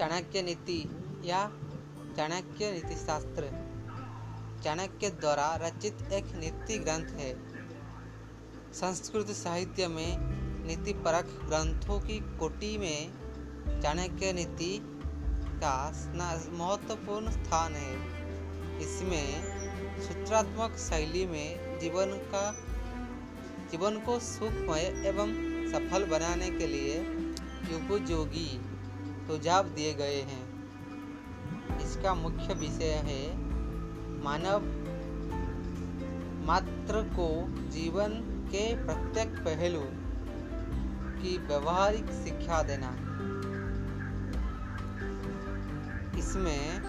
चाणक्य नीति या चाणक्य नीति शास्त्र। चाणक्य द्वारा रचित एक नीति ग्रंथ है। संस्कृत साहित्य में नीति परक ग्रंथों की कोटि में चाणक्य नीति का महत्वपूर्ण स्थान है। इसमें सूत्रात्मक शैली में जीवन का, जीवन को सुखमय एवं सफल बनाने के लिए उपयोगी सुझाव दिए गए हैं। इसका मुख्य विषय है मानव मात्र को जीवन के प्रत्येक पहलू की व्यवहारिक शिक्षा देना। इसमें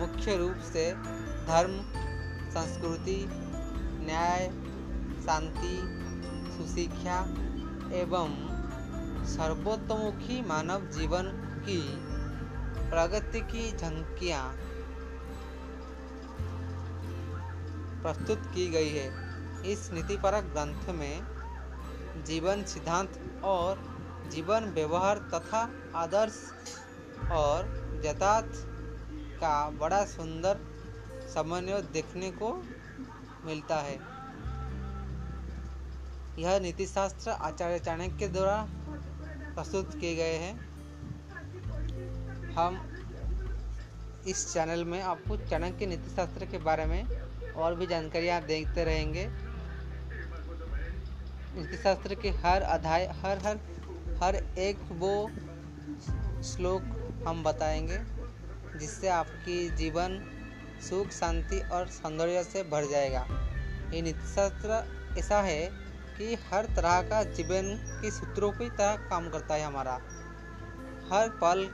मुख्य रूप से धर्म, संस्कृति, न्याय, शांति, सुशिक्षा एवं सर्वोत्तमुखी मानव जीवन की प्रगति की झंकियाँ प्रस्तुत की गई है। इस नीतिपरक ग्रंथ में जीवन सिद्धांत और जीवन व्यवहार तथा आदर्श और जतात का बड़ा सुंदर समन्वय देखने को मिलता है। यह नीतिशास्त्र आचार्य चाणक्य द्वारा प्रस्तुत किए गए हैं। हम इस चैनल में आपको चाणक्य नीति शास्त्र के बारे में और भी जानकारियाँ देखते रहेंगे। नीति शास्त्र के हर अध्याय, हर हर हर एक वो श्लोक हम बताएँगे, जिससे आपकी जीवन सुख, शांति और सौंदर्य से भर जाएगा। ये नीति शास्त्र ऐसा है कि हर तरह का जीवन के सूत्रों की तरह काम करता है हमारा। हर पल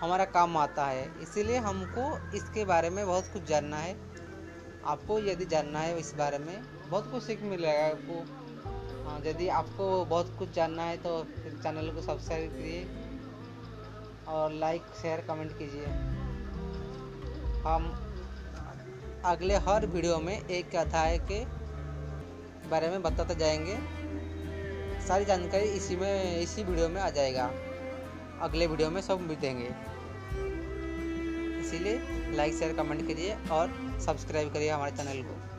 हमारा काम आता है। इसीलिए हमको इसके बारे में बहुत कुछ जानना है। आपको यदि जानना है इस बारे में, बहुत कुछ सीख मिलेगा आपको। हाँ यदि आपको बहुत कुछ जानना है तो चैनल को सब्सक्राइब करिए और लाइक, शेयर, कमेंट कीजिए। हम अगले हर वीडियो में एक अध्याय के बारे में बताते जाएँगे। सारी जानकारी इसी में, इसी वीडियो में आ जाएगा। अगले वीडियो में सब देंगे इसीलिए लाइक शेयर कमेंट करिए और सब्सक्राइब करिए हमारे चैनल को।